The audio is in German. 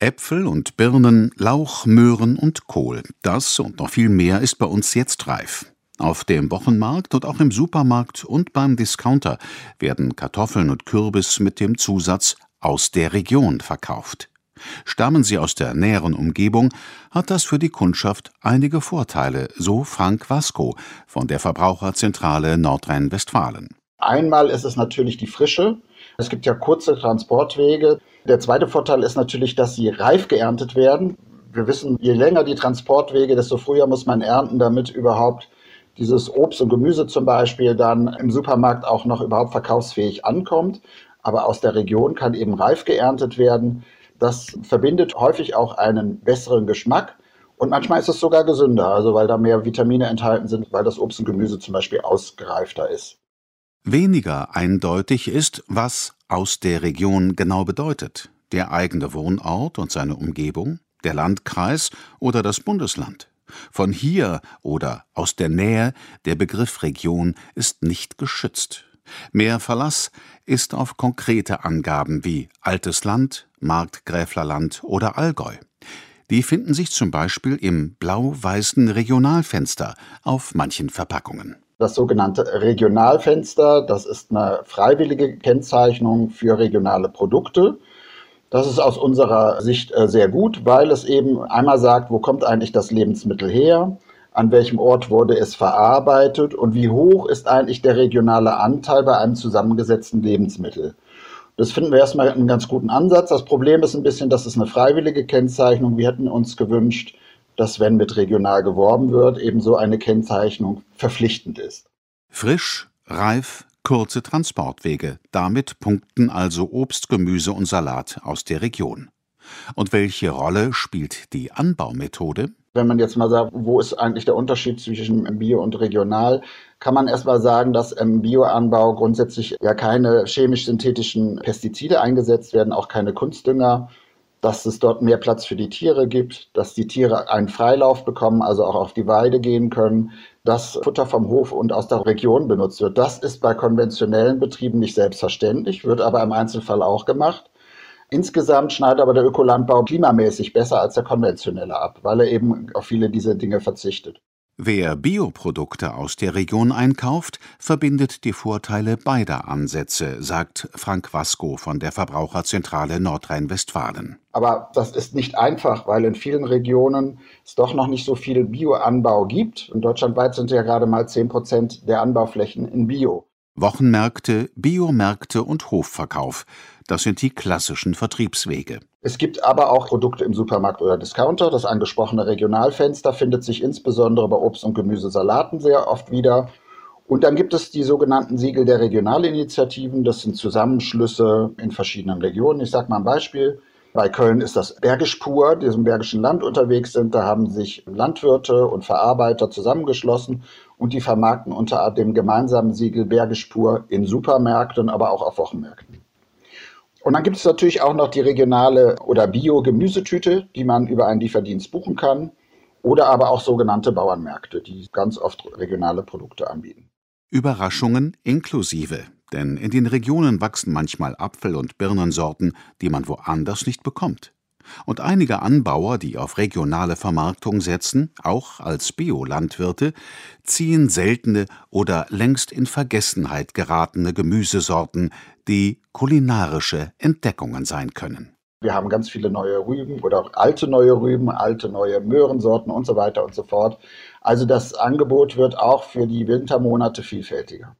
Äpfel und Birnen, Lauch, Möhren und Kohl. Das und noch viel mehr ist bei uns jetzt reif. Auf dem Wochenmarkt und auch im Supermarkt und beim Discounter werden Kartoffeln und Kürbis mit dem Zusatz aus der Region verkauft. Stammen sie aus der näheren Umgebung, hat das für die Kundschaft einige Vorteile, so Frank Wasko von der Verbraucherzentrale Nordrhein-Westfalen. Einmal ist es natürlich die Frische. Es gibt ja kurze Transportwege. Der zweite Vorteil ist natürlich, dass sie reif geerntet werden. Wir wissen, je länger die Transportwege, desto früher muss man ernten, damit überhaupt dieses Obst und Gemüse zum Beispiel dann im Supermarkt auch noch überhaupt verkaufsfähig ankommt. Aber aus der Region kann eben reif geerntet werden. Das verbindet häufig auch einen besseren Geschmack. Und manchmal ist es sogar gesünder, also weil da mehr Vitamine enthalten sind, weil das Obst und Gemüse zum Beispiel ausgereifter ist. Weniger eindeutig ist, was aus der Region genau bedeutet. Der eigene Wohnort und seine Umgebung, der Landkreis oder das Bundesland. Von hier oder aus der Nähe, der Begriff Region ist nicht geschützt. Mehr Verlass ist auf konkrete Angaben wie Altes Land, Markgräflerland oder Allgäu. Die finden sich zum Beispiel im blau-weißen Regionalfenster auf manchen Verpackungen. Das sogenannte Regionalfenster, das ist eine freiwillige Kennzeichnung für regionale Produkte. Das ist aus unserer Sicht äh, sehr gut, weil es eben einmal sagt, wo kommt eigentlich das Lebensmittel her, an welchem Ort wurde es verarbeitet und wie hoch ist eigentlich der regionale Anteil bei einem zusammengesetzten Lebensmittel. Das finden wir erstmal einen ganz guten Ansatz. Das Problem ist ein bisschen, dass es eine freiwillige Kennzeichnung. Wir hätten uns gewünscht, dass wenn mit regional geworben wird, eben so eine Kennzeichnung verpflichtend ist. Frisch, reif, kurze Transportwege. Damit punkten also Obst, Gemüse und Salat aus der Region. Und welche Rolle spielt die Anbaumethode? Wenn man jetzt mal sagt, wo ist eigentlich der Unterschied zwischen Bio und Regional, kann man erstmal sagen, dass im Bioanbau grundsätzlich ja keine chemisch-synthetischen Pestizide eingesetzt werden, auch keine Kunstdünger dass es dort mehr Platz für die Tiere gibt, dass die Tiere einen Freilauf bekommen, also auch auf die Weide gehen können, dass Futter vom Hof und aus der Region benutzt wird. Das ist bei konventionellen Betrieben nicht selbstverständlich, wird aber im Einzelfall auch gemacht. Insgesamt schneidet aber der Ökolandbau klimamäßig besser als der konventionelle ab, weil er eben auf viele dieser Dinge verzichtet. Wer Bioprodukte aus der Region einkauft, verbindet die Vorteile beider Ansätze, sagt Frank Wasko von der Verbraucherzentrale Nordrhein-Westfalen. Aber das ist nicht einfach, weil in vielen Regionen es doch noch nicht so viel Bioanbau gibt. Und deutschlandweit sind ja gerade mal 10 Prozent der Anbauflächen in Bio. Wochenmärkte, Biomärkte und Hofverkauf. Das sind die klassischen Vertriebswege. Es gibt aber auch Produkte im Supermarkt oder Discounter. Das angesprochene Regionalfenster findet sich insbesondere bei Obst- und Gemüsesalaten sehr oft wieder. Und dann gibt es die sogenannten Siegel der Regionalinitiativen. Das sind Zusammenschlüsse in verschiedenen Regionen. Ich sage mal ein Beispiel. Bei Köln ist das Bergisch Pur, die im Bergischen Land unterwegs sind. Da haben sich Landwirte und Verarbeiter zusammengeschlossen und die vermarkten unter dem gemeinsamen Siegel Bergisch Pur in Supermärkten, aber auch auf Wochenmärkten. Und dann gibt es natürlich auch noch die regionale oder Bio-Gemüsetüte, die man über einen Lieferdienst buchen kann. Oder aber auch sogenannte Bauernmärkte, die ganz oft regionale Produkte anbieten. Überraschungen inklusive. Denn in den Regionen wachsen manchmal Apfel- und Birnensorten, die man woanders nicht bekommt. Und einige Anbauer, die auf regionale Vermarktung setzen, auch als Biolandwirte, ziehen seltene oder längst in Vergessenheit geratene Gemüsesorten, die kulinarische Entdeckungen sein können. Wir haben ganz viele neue Rüben oder auch alte neue Rüben, alte neue Möhrensorten und so weiter und so fort. Also das Angebot wird auch für die Wintermonate vielfältiger.